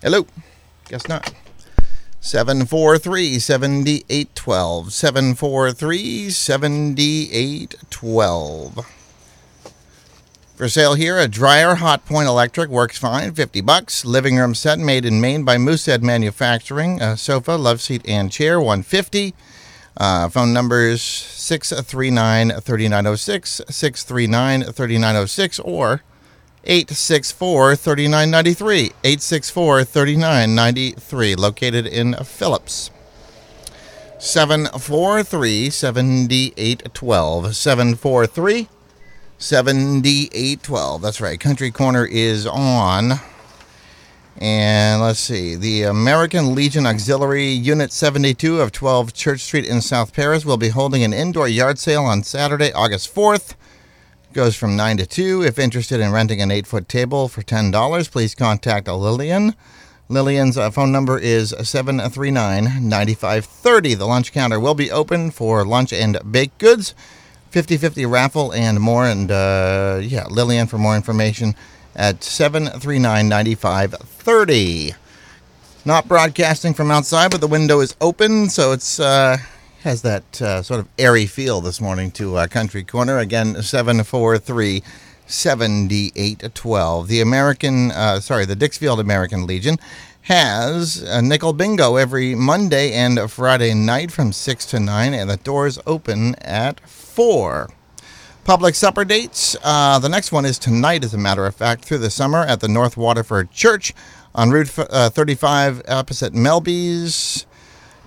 Hello. Guess not. 743 7812. 743 7812. For sale here, a dryer Hotpoint Electric works fine, 50 bucks. Living room set made in Maine by Moosehead Manufacturing. A sofa, love seat, and chair, 150. Uh, phone numbers 639 3906, 639 3906, or 864 3993. 864 3993, located in Phillips. 743 7812. 743 7812. That's right. Country Corner is on. And let's see. The American Legion Auxiliary Unit 72 of 12 Church Street in South Paris will be holding an indoor yard sale on Saturday, August 4th. Goes from 9 to 2. If interested in renting an 8 foot table for $10, please contact Lillian. Lillian's uh, phone number is 739 9530. The lunch counter will be open for lunch and baked goods. 50 50 raffle and more. And uh, yeah, Lillian for more information at 739 9530. Not broadcasting from outside, but the window is open, so it's uh, has that uh, sort of airy feel this morning to uh, Country Corner. Again, 743 7812. The American, uh, sorry, the Dixfield American Legion has a nickel bingo every Monday and Friday night from 6 to 9, and the doors open at 4. Public supper dates. Uh, the next one is tonight, as a matter of fact, through the summer at the North Waterford Church on Route uh, 35 opposite Melby's.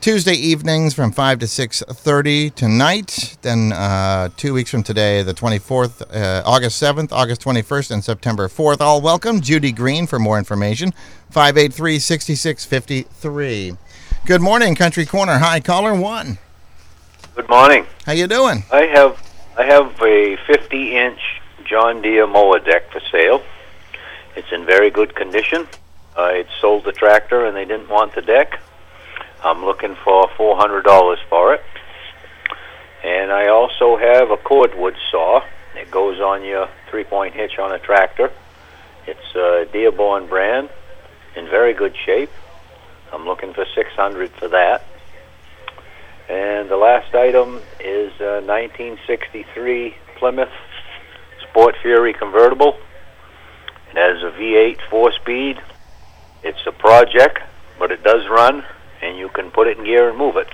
Tuesday evenings from 5 to 6.30 tonight. Then uh, two weeks from today, the 24th, uh, August 7th, August 21st, and September 4th. All welcome. Judy Green for more information. 583-6653. Good morning, Country Corner. Hi, caller one. Good morning. How you doing? I have I have a 50 inch John Deere mower deck for sale. It's in very good condition. I sold the tractor and they didn't want the deck. I'm looking for $400 for it. And I also have a cordwood saw. It goes on your three point hitch on a tractor. It's a Dearborn brand in very good shape. I'm looking for 600 for that. And the last item is a 1963 Plymouth Sport Fury convertible. It has a V8 four-speed. It's a project, but it does run, and you can put it in gear and move it.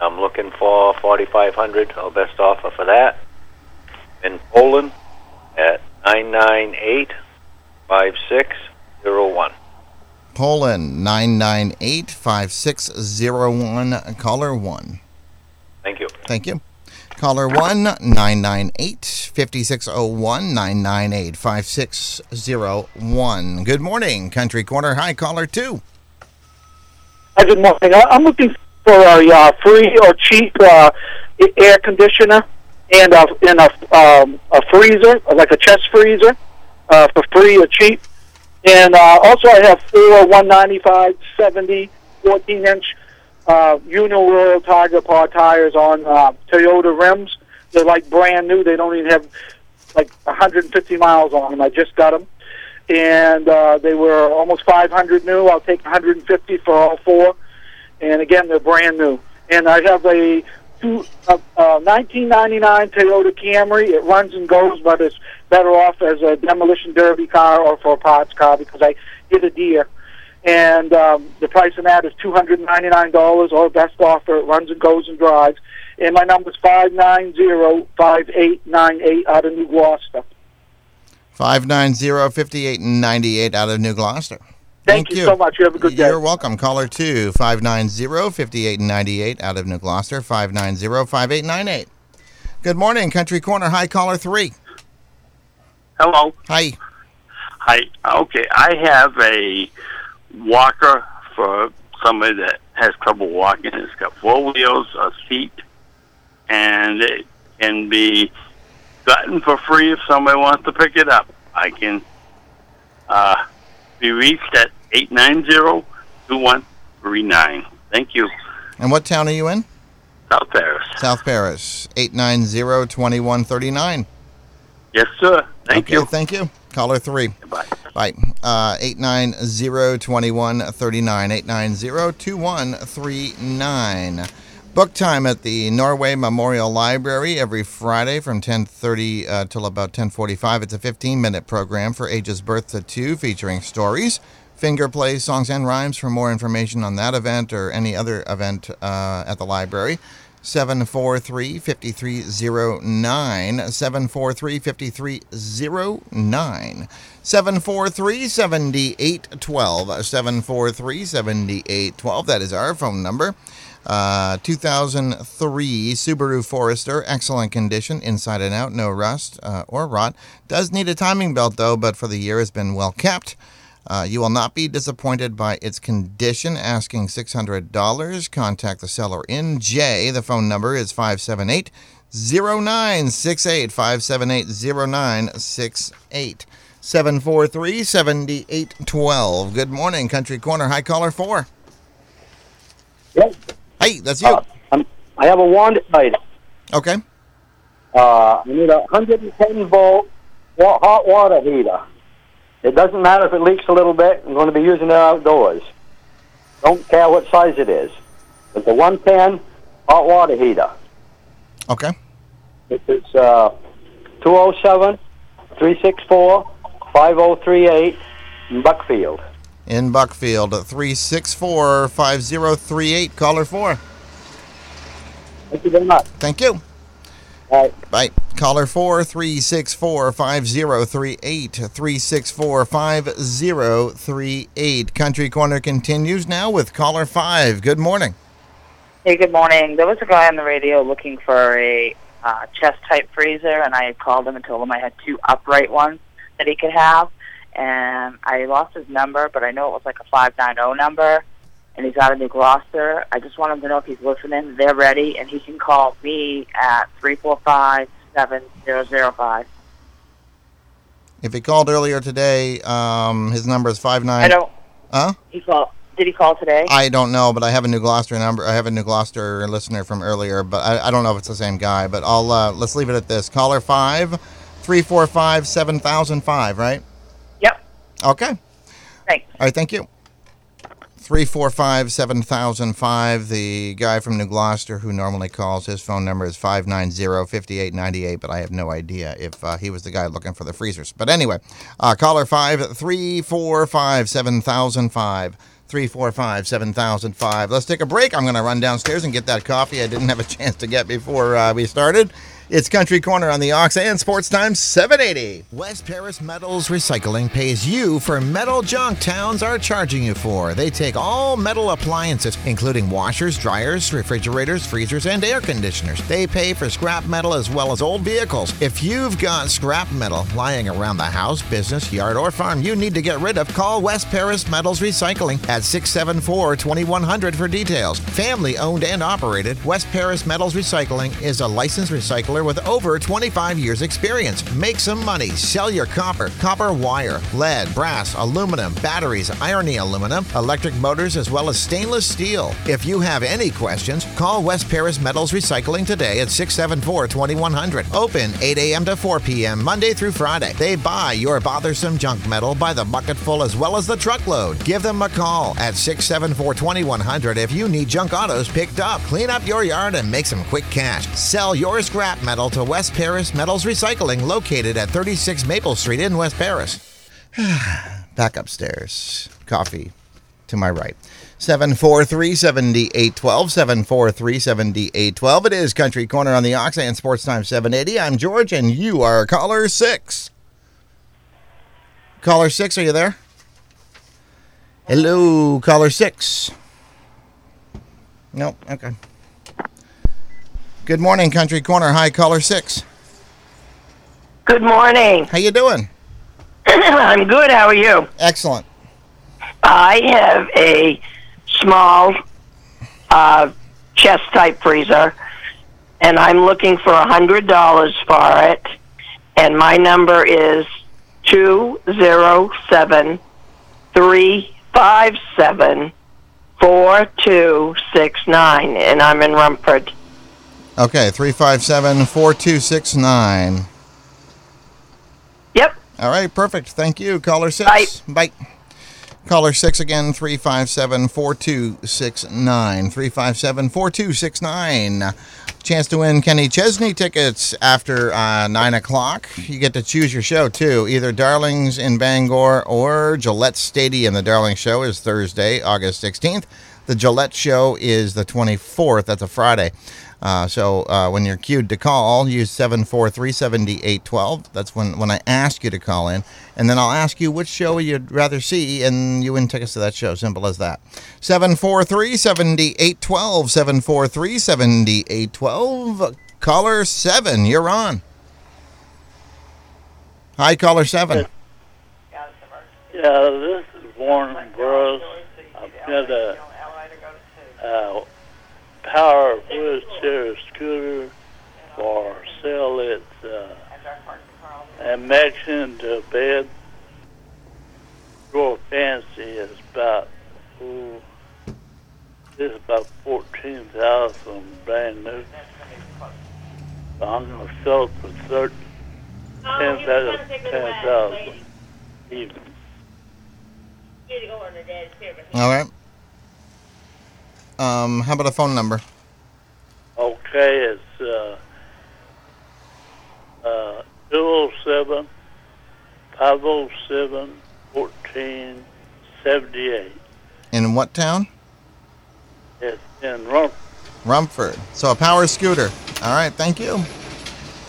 I'm looking for 4,500 or best offer for that. In Poland at 998 5601. Poland 998 5601. Caller 1. Thank you. Thank you. Caller 1 998 5601 998 5601. Good morning, Country Corner. Hi, caller 2. Hi, good morning. I- I'm looking for a uh, free or cheap uh, air conditioner and a, and a, um, a freezer, like a chest freezer, uh, for free or cheap. And uh, also, I have four 195 70 14 inch uh, Uniroyal Tiger Paw tires on uh, Toyota rims. They're like brand new. They don't even have like 150 miles on them. I just got them, and uh, they were almost 500 new. I'll take 150 for all four. And again, they're brand new. And I have a two, uh, uh, 1999 Toyota Camry. It runs and goes, but it's better off as a demolition derby car or for a parts car because I hit a deer. And um, the price of that is $299 or best offer. It runs and goes and drives. And my number's 590-5898 out of New Gloucester. 590 5898 out of New Gloucester. Thank, you so much. You have a good day. You're welcome. Caller 2 590 5898 out of New Gloucester. 590 5898. Good morning, Country Corner. Hi, caller 3. Hello. Hi. I okay. I have a walker for somebody that has trouble walking. It's got four wheels, a seat, and it can be gotten for free if somebody wants to pick it up. I can uh, be reached at eight nine zero two one three nine. Thank you, And what town are you in? South Paris. South Paris, 890-2139. Yes, sir. Thank okay, you. thank you. Caller three. Bye. Bye. Uh, 890-2139, 890-2139. Book time at the Norway Memorial Library every Friday from 10.30 uh, till about 10.45. It's a 15-minute program for ages birth to two featuring stories, finger plays, songs, and rhymes. For more information on that event or any other event uh, at the library, 743 5309. 743 5309. 743 7812. 743 7812. That is our phone number. Uh, 2003 Subaru Forester, excellent condition, inside and out, no rust uh, or rot. Does need a timing belt though, but for the year has been well kept. Uh, you will not be disappointed by its condition. Asking $600. Contact the seller in J. The phone number is 578 0968. 578 0968. 743 7812. Good morning, Country Corner. High caller 4. Yep. Hey, that's you. Uh, I have a wand item. Okay. Uh, I need a 110 volt hot water heater. It doesn't matter if it leaks a little bit. I'm going to be using it outdoors. Don't care what size it is. It's a 110 hot water heater. Okay. It's uh, 207 364 5038 in Buckfield. In Buckfield, 364 5038. Caller 4. Thank you very much. Thank you. All right. Bye. Caller 4 364 5038. 364 5038. Country Corner continues now with caller 5. Good morning. Hey, good morning. There was a guy on the radio looking for a uh, chest type freezer, and I called him and told him I had two upright ones that he could have. And I lost his number, but I know it was like a 590 number, and he's out of New Gloucester. I just want him to know if he's listening. They're ready, and he can call me at 345 7005. If he called earlier today, um, his number is 59. I don't. Huh? He called. Did he call today? I don't know, but I have a New Gloucester number. I have a New Gloucester listener from earlier, but I, I don't know if it's the same guy. But I'll uh, let's leave it at this. Caller five, three four five seven thousand five. Right? Okay. Thanks. All right. Thank you. Three four five seven thousand five. The guy from New Gloucester who normally calls, his phone number is five nine zero fifty eight ninety eight. But I have no idea if uh, he was the guy looking for the freezers. But anyway, uh, caller five three four five seven thousand five. 345 7005. Let's take a break. I'm going to run downstairs and get that coffee I didn't have a chance to get before uh, we started. It's Country Corner on the Ox and Sports Time 780. West Paris Metals Recycling pays you for metal junk towns are charging you for. They take all metal appliances, including washers, dryers, refrigerators, freezers, and air conditioners. They pay for scrap metal as well as old vehicles. If you've got scrap metal lying around the house, business, yard, or farm you need to get rid of, call West Paris Metals Recycling at 674 2100 for details. Family owned and operated, West Paris Metals Recycling is a licensed recycler with over 25 years experience. Make some money. Sell your copper, copper wire, lead, brass, aluminum, batteries, irony aluminum, electric motors, as well as stainless steel. If you have any questions, call West Paris Metals Recycling today at 674 2100. Open 8 a.m. to 4 p.m. Monday through Friday. They buy your bothersome junk metal by the bucketful as well as the truckload. Give them a call at 674 2100 if you need junk autos picked up. Clean up your yard and make some quick cash. Sell your scrap metal to West Paris Metals Recycling located at 36 Maple Street in West Paris. Back upstairs. Coffee to my right. 743 7812. 743 7812. It is Country Corner on the Ox and Sports Time 780. I'm George, and you are caller six. Caller six, are you there? Hello, caller six. Nope, okay. Good morning, Country Corner. Hi, caller six. Good morning. How you doing? I'm good. How are you? Excellent. I have a small uh, chest type freezer, and I'm looking for a hundred dollars for it. And my number is two zero seven three five seven four two six nine, and I'm in Rumford. Okay, 357 4269. Yep. All right, perfect. Thank you. Caller 6. Bye. Caller 6 again, 357 4269. 357 4269. Chance to win Kenny Chesney tickets after uh, 9 o'clock. You get to choose your show, too. Either Darlings in Bangor or Gillette Stadium. The Darling Show is Thursday, August 16th. The Gillette Show is the 24th. That's a Friday. Uh, so uh, when you're queued to call, use 743-7812. That's when, when I ask you to call in. And then I'll ask you which show you'd rather see, and you win tickets to that show. Simple as that. 743-7812. 743-7812. Caller 7, you're on. Hi, caller 7. Yeah, this is Warren Burroughs. I've got a uh, power wheelchair scooter for sale. It's uh, a Mexican to bed. Real fancy. It's about ooh, this is about fourteen thousand brand new. So I'm gonna sell it for thirty ten thousand ten thousand even. All right. Um, how about a phone number? Okay, it's uh, uh, 207 507 1478. In what town? It's in Rump. Rumford. So a power scooter. All right, thank you.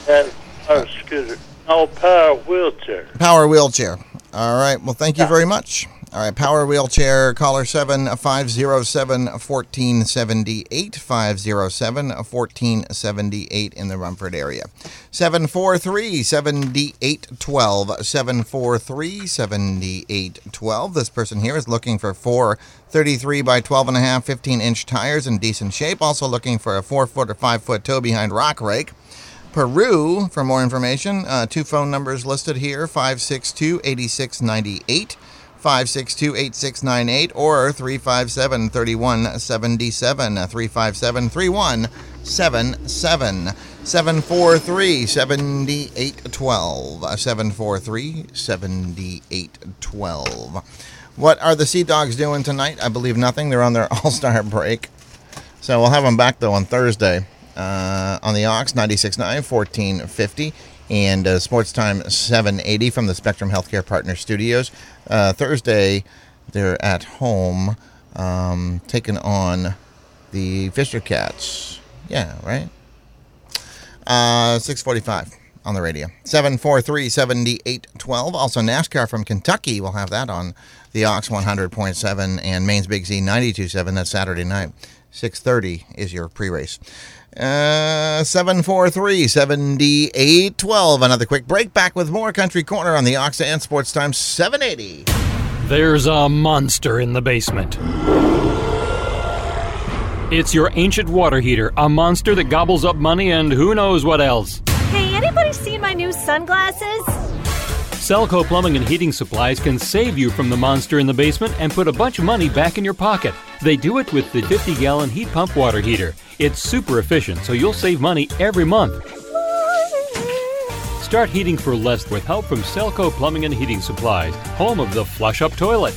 That's our scooter. No, power wheelchair. Power wheelchair. All right. Well, thank you very much. All right, power wheelchair, caller 7 507 1478. 507 1478 in the Rumford area. 743 7812. 743 7812. This person here is looking for four 33 by 12 and a half 15 inch tires in decent shape. Also looking for a 4 foot or 5 foot tow behind rock rake. Peru, for more information, uh, two phone numbers listed here 562 8698. 562 8698 or 357 3177. 357 3177. 743 7812. 743 7812. What are the Sea Dogs doing tonight? I believe nothing. They're on their all star break. So we'll have them back though on Thursday uh, on the Ox 96.9 1450 and uh, Sports Time 780 from the Spectrum Healthcare Partner Studios. Uh, Thursday, they're at home um, taking on the Fisher Cats. Yeah, right? Uh, 645 on the radio. 743-7812. Also NASCAR from Kentucky. We'll have that on the Ox 100.7 and Maine's Big Z 92.7. That's Saturday night. 630 is your pre-race. Uh, 743 7812. Another quick break. Back with more Country Corner on the Ox and Sports Time 780. There's a monster in the basement. It's your ancient water heater, a monster that gobbles up money and who knows what else. Hey, anybody seen my new sunglasses? Selco Plumbing and Heating Supplies can save you from the monster in the basement and put a bunch of money back in your pocket. They do it with the 50 gallon heat pump water heater. It's super efficient, so you'll save money every month. Start heating for less with help from Selco Plumbing and Heating Supplies, home of the flush up toilet.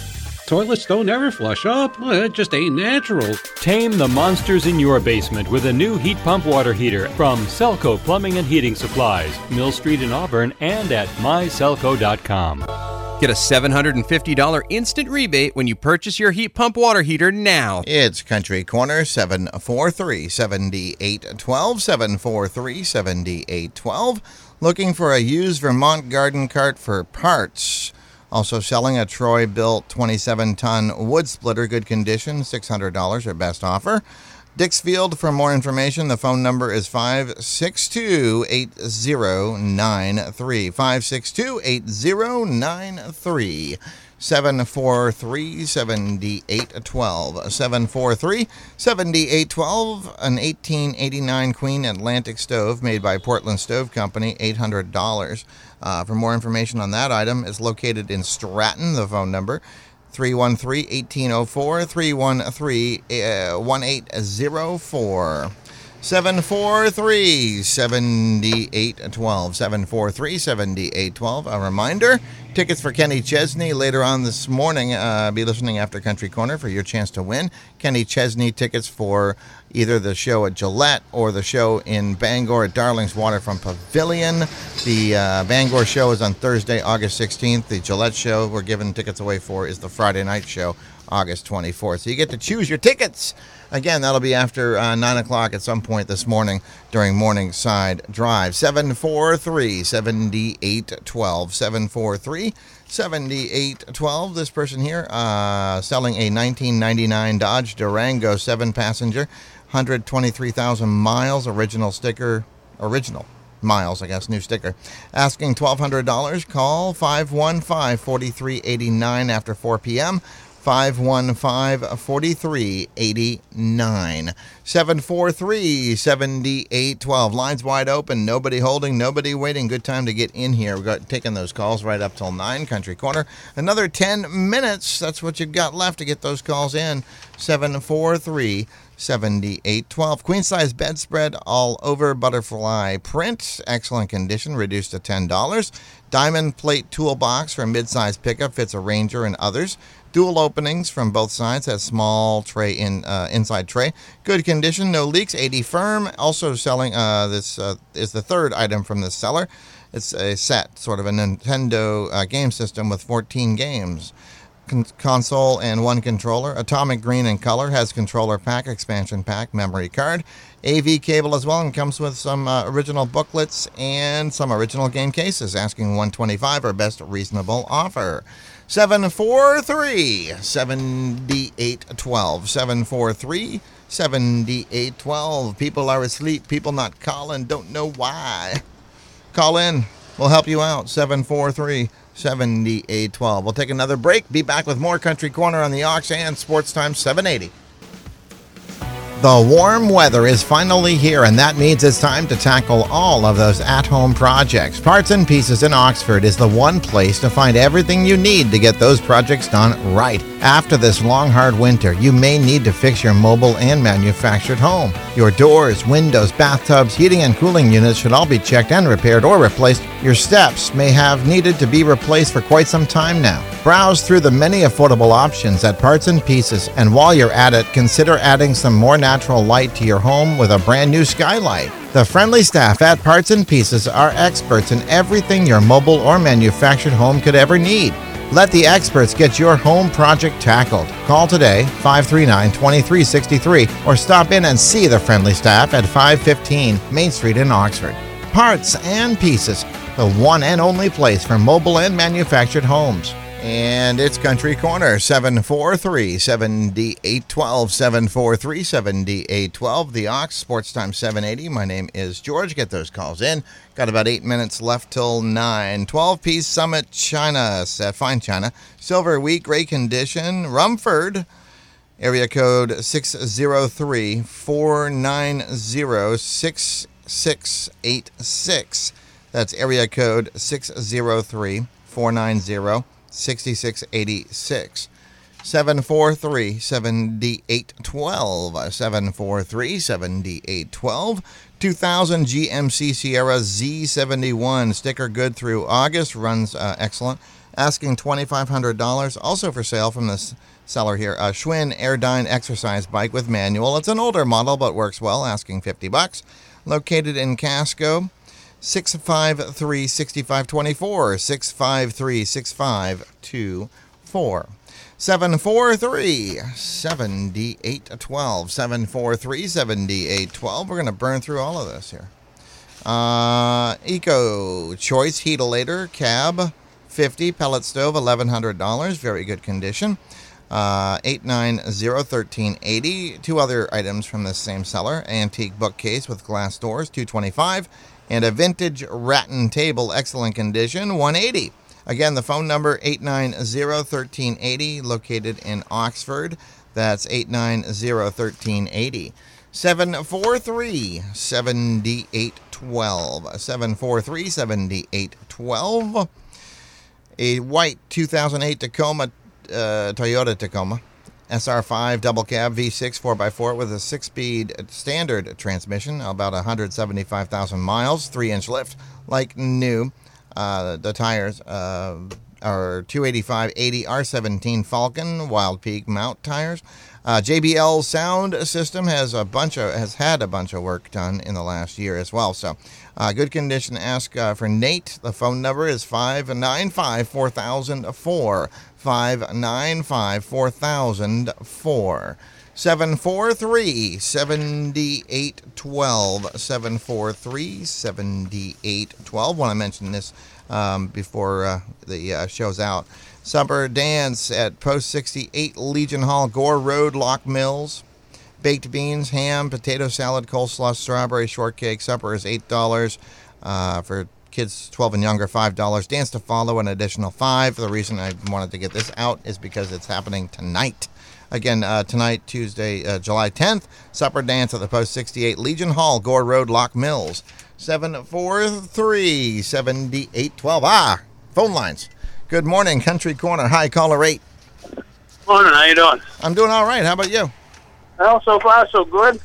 Toilets don't ever flush up. Well, it just ain't natural. Tame the monsters in your basement with a new heat pump water heater from Selco Plumbing and Heating Supplies, Mill Street in Auburn, and at myselco.com. Get a $750 instant rebate when you purchase your heat pump water heater now. It's Country Corner 743 7812. 743 7812. Looking for a used Vermont garden cart for parts. Also selling a Troy-Bilt 27 ton wood splitter, good condition, $600 or best offer. Dixfield, for more information, the phone number is 562 8093. 562 8093. 743 7812. 743 7812. An 1889 Queen Atlantic stove made by Portland Stove Company, $800. Uh, for more information on that item, it's located in Stratton. The phone number 313 1804 313 1804. 743 7812. 743 7812. A reminder tickets for Kenny Chesney later on this morning. Uh, be listening after Country Corner for your chance to win. Kenny Chesney tickets for either the show at Gillette or the show in Bangor at Darling's Waterfront Pavilion. The uh, Bangor show is on Thursday, August 16th. The Gillette show we're giving tickets away for is the Friday night show, August 24th. So you get to choose your tickets. Again, that'll be after uh, 9 o'clock at some point this morning during Morningside Drive. 743 7812. 743 7812. This person here uh, selling a 1999 Dodge Durango 7 passenger, 123,000 miles, original sticker, original miles, I guess, new sticker. Asking $1,200. Call 515 4389 after 4 p.m. 515 4389. 743 7812. Lines wide open. Nobody holding, nobody waiting. Good time to get in here. We've got taking those calls right up till 9, Country Corner. Another 10 minutes. That's what you've got left to get those calls in. 743 7812. Queen size bedspread all over butterfly print. Excellent condition, reduced to $10. Diamond plate toolbox for mid-size pickup fits a Ranger and others. Dual openings from both sides has small tray in uh, inside tray. Good condition, no leaks, 80 firm. Also selling uh, this uh, is the third item from this seller. It's a set, sort of a Nintendo uh, game system with 14 games. Con- console and one controller. Atomic green in color has controller pack, expansion pack, memory card, AV cable as well, and comes with some uh, original booklets and some original game cases. Asking 125 or best reasonable offer. 743 7812. 743 7812. People are asleep. People not calling. Don't know why. Call in. We'll help you out. 743 7812. We'll take another break. Be back with more Country Corner on the Ox and Sports Time 780. The warm weather is finally here, and that means it's time to tackle all of those at home projects. Parts and Pieces in Oxford is the one place to find everything you need to get those projects done right. After this long, hard winter, you may need to fix your mobile and manufactured home. Your doors, windows, bathtubs, heating and cooling units should all be checked and repaired or replaced. Your steps may have needed to be replaced for quite some time now. Browse through the many affordable options at Parts and Pieces, and while you're at it, consider adding some more natural light to your home with a brand new skylight. The friendly staff at Parts and Pieces are experts in everything your mobile or manufactured home could ever need. Let the experts get your home project tackled. Call today 539 2363 or stop in and see the friendly staff at 515 Main Street in Oxford. Parts and Pieces, the one and only place for mobile and manufactured homes. And it's Country Corner 743 7812 743 7812. The Ox Sports Time 780. My name is George. Get those calls in. Got about eight minutes left till 9. 12 piece Summit China, set uh, fine China. Silver wheat, great condition. Rumford. Area code 603 490 6686. That's area code 603 490 6686. 743 7812. 743 7812. 2000 GMC Sierra Z71. Sticker good through August. Runs uh, excellent. Asking $2,500. Also for sale from this seller here. A Schwinn Airdyne exercise bike with manual. It's an older model but works well. Asking 50 bucks. Located in Casco. 653 6524. 653 6524. 743 7812. 743 7812. We're going to burn through all of this here. Uh, Eco Choice Heatilator Cab 50 pellet stove $1100 very good condition Uh, 8901380. Two other items from the same seller antique bookcase with glass doors, 225 and a vintage rattan table, excellent condition, 180 Again, the phone number 890-1380, located in Oxford. That's 890-1380. 743-7812. 743-7812. A white 2008 Tacoma, uh, Toyota Tacoma. SR5 double cab V6 4x4 with a six speed standard transmission, about 175,000 miles, 3 inch lift, like new. Uh, the tires uh, are 285 80 R17 Falken Wildpeak mount tires. Uh, JBL sound system has a bunch of has had a bunch of work done in the last year as well. So, uh, good condition. Ask uh, for Nate. The phone number is 595 4004. 595 4004. 743 7812. 743 7812. Want to mention this um, before uh, the uh, show's out. Supper dance at Post 68 Legion Hall, Gore Road, Locke Mills. Baked beans, ham, potato salad, coleslaw, strawberry shortcake. Supper is $8 uh, for kids 12 and younger $5 dance to follow an additional 5 the reason i wanted to get this out is because it's happening tonight Again, uh, tonight, Tuesday, uh, July 10th, supper dance at the Post 68 Legion Hall, Gore Road, Locke Mills. 743 7812. Ah, phone lines. Good morning, Country Corner. Hi, caller 8. Morning, how you doing? I'm doing all right. How about you? Well, so far so good.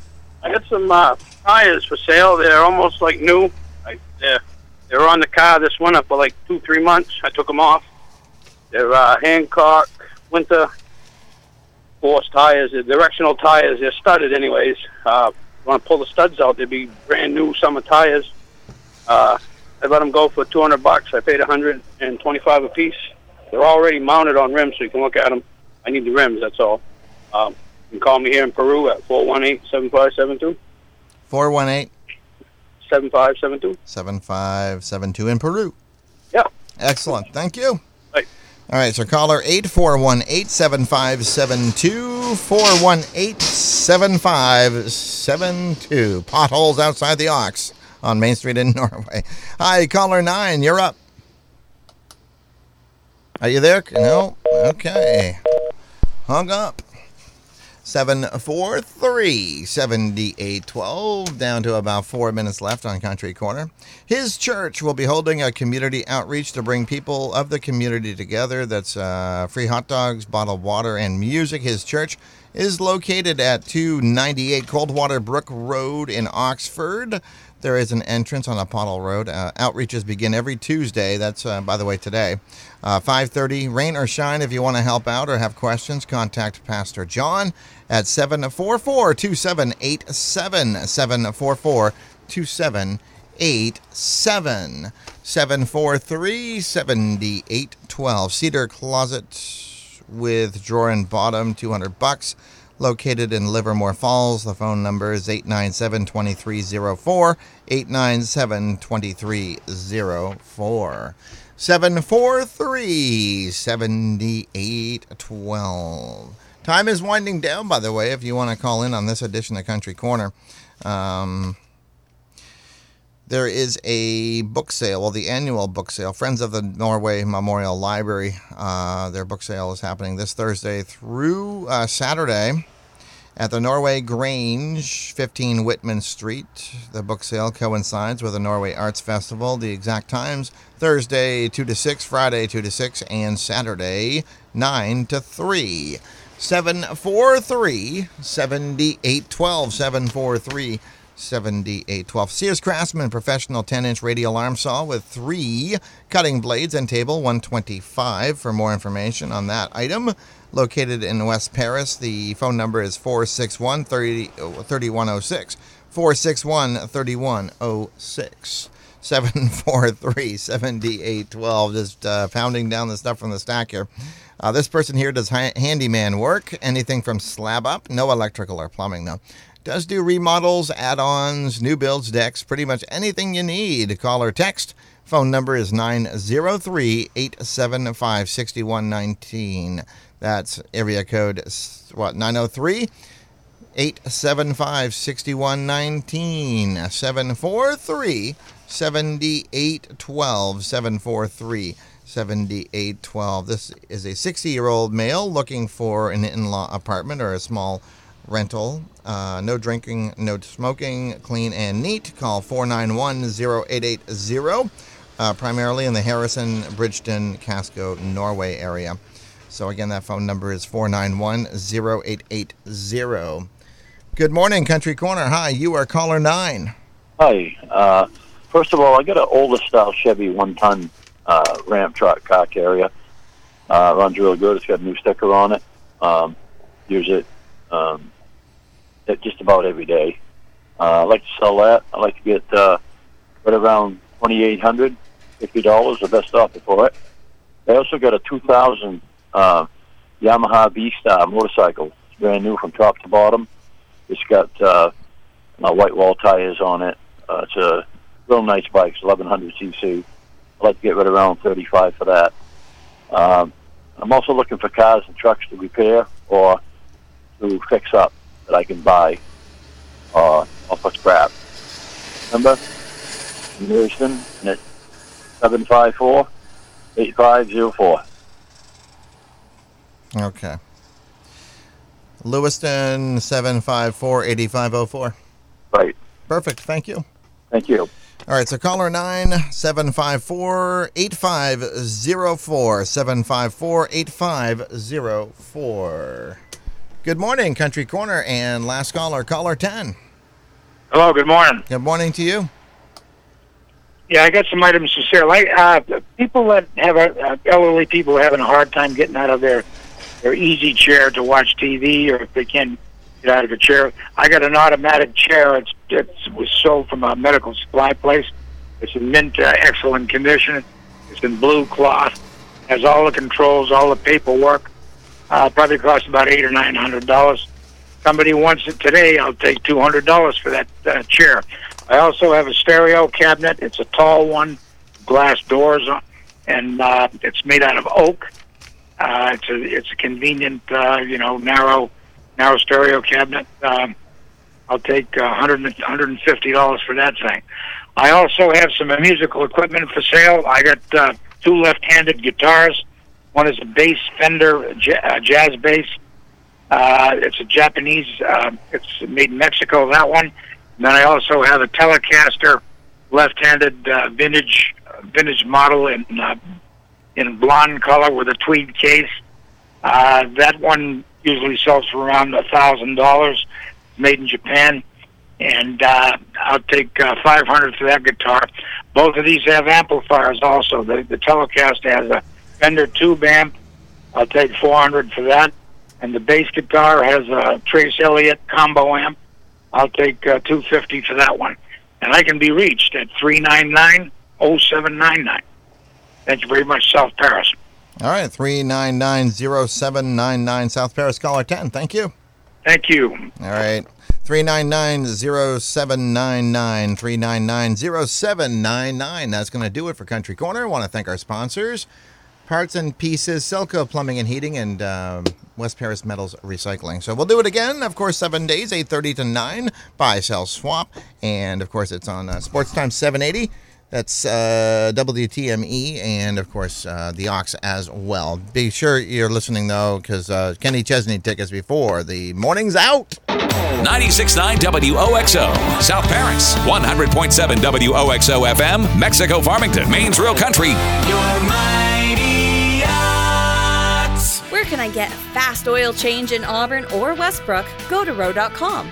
I got some uh, tires for sale. They're almost like new. Like they're they were on the car this winter for like two, three months. I took them off. They're uh, Hancock winter force tires, the directional tires, they're studded anyways. Uh, want to pull the studs out, they'd be brand new summer tires. Uh, I let them go for 200 bucks. I paid 125 a piece. They're already mounted on rims, so you can look at them. I need the rims, that's all. Um, you can call me here in Peru at 418-7572. 418 7572. 7572 in Peru. Yeah. Excellent. Thank you. Right. All right, so caller 841 87572 418 7572. Potholes outside the Ox on Main Street in Norway. Hi, caller 9, you're up. Are you there? No? Okay. Hung up. 743 7812, down to about four minutes left on Country Corner. His church will be holding a community outreach to bring people of the community together. That's uh, free hot dogs, bottled water, and music. His church is located at 298 Coldwater Brook Road in Oxford. There is an entrance on Apollo Road. Uh, outreaches begin every Tuesday. That's, uh, by the way, today. Uh, 5.30, rain or shine. If you want to help out or have questions, contact Pastor John at 744-2787. 744-2787. 743-7812. Cedar Closet with drawer and bottom, 200 bucks located in Livermore Falls. The phone number is 897 2304. 897 2304. 743 7812. Time is winding down, by the way, if you want to call in on this edition of Country Corner. Um, there is a book sale, well, the annual book sale. Friends of the Norway Memorial Library, uh, their book sale is happening this Thursday through uh, Saturday at the Norway Grange, 15 Whitman Street. The book sale coincides with the Norway Arts Festival. The exact times Thursday 2 to 6, Friday 2 to 6, and Saturday 9 to 3. 743 7812. 743 7812. Sears Craftsman Professional 10 inch radial arm saw with three cutting blades and table 125. For more information on that item, located in West Paris, the phone number is 461 3106. Uh, 461 3106. 743 7812. Just uh, pounding down the stuff from the stack here. Uh, this person here does ha- handyman work, anything from slab up, no electrical or plumbing though. Does do remodels, add ons, new builds, decks, pretty much anything you need. Call or text. Phone number is 903 875 6119. That's area code, what, 903 875 6119. 743 7812. 743 7812. This is a 60 year old male looking for an in law apartment or a small rental. Uh, no drinking, no smoking, clean and neat. Call 491 0880, uh, primarily in the Harrison, Bridgeton, Casco, Norway area. So, again, that phone number is 491 0880. Good morning, Country Corner. Hi, you are caller nine. Hi. Uh, first of all, I got an older style Chevy one ton uh, Ram truck car carrier. Uh, runs really good. It's got a new sticker on it. Um, use it um, it just about every day. Uh, I'd like to sell that. I'd like to get uh, right around twenty eight hundred fifty dollars, the best offer for it. I also got a two thousand uh, Yamaha V Star motorcycle. It's brand new from top to bottom. It's got uh, uh, white wall tires on it. Uh, it's a real nice bikes, 1100 cc. I'd like to get rid of around 35 for that. Um, I'm also looking for cars and trucks to repair or to fix up that I can buy uh, off of scrap. Number in Lewiston, and it's 754 8504. Okay. Lewiston, 754 8504. Right. Perfect. Thank you. Thank you. All right, so caller 9 754 8504. 754 8504. Good morning, Country Corner. And last caller, caller 10. Hello, good morning. Good morning to you. Yeah, I got some items to sell. I, uh, people that have uh, elderly people having a hard time getting out of their their easy chair to watch TV, or if they can't get out of a chair. I got an automatic chair. It's it was sold from a medical supply place. It's in mint, uh, excellent condition. It's in blue cloth. Has all the controls, all the paperwork. Uh, probably costs about eight or nine hundred dollars. Somebody wants it today. I'll take two hundred dollars for that uh, chair. I also have a stereo cabinet. It's a tall one, glass doors, and uh, it's made out of oak. Uh, it's a it's a convenient, uh, you know, narrow narrow stereo cabinet. Um, I'll take uh, 100 150 dollars for that thing. I also have some musical equipment for sale. I got uh, two left-handed guitars. One is a bass Fender j- uh, jazz bass. Uh, it's a Japanese. Uh, it's made in Mexico. That one. And then I also have a Telecaster left-handed uh, vintage vintage model in uh, in blonde color with a tweed case. Uh, that one usually sells for around a thousand dollars. Made in Japan, and uh, I'll take uh, five hundred for that guitar. Both of these have amplifiers also. The, the Telecaster has a Fender tube amp. I'll take four hundred for that, and the bass guitar has a Trace Elliot combo amp. I'll take uh, two fifty for that one, and I can be reached at three nine nine oh seven nine nine. Thank you very much, South Paris. All right, 399 0799 South Paris, caller 10. Thank you. Thank you. All right. 399 0799. 399 0799. That's going to do it for Country Corner. I want to thank our sponsors Parts and Pieces, Selco Plumbing and Heating, and um, West Paris Metals Recycling. So we'll do it again, of course, seven days, 8.30 to 9, buy, sell, swap. And, of course, it's on uh, Sports Time 780. That's uh, WTME and, of course, uh, the Ox as well. Be sure you're listening, though, because uh, Kenny Chesney took us before. The morning's out. 96.9 WOXO, South Paris, 100.7 WOXO FM, Mexico Farmington, Maine's Real Country. Where can I get a fast oil change in Auburn or Westbrook? Go to row.com.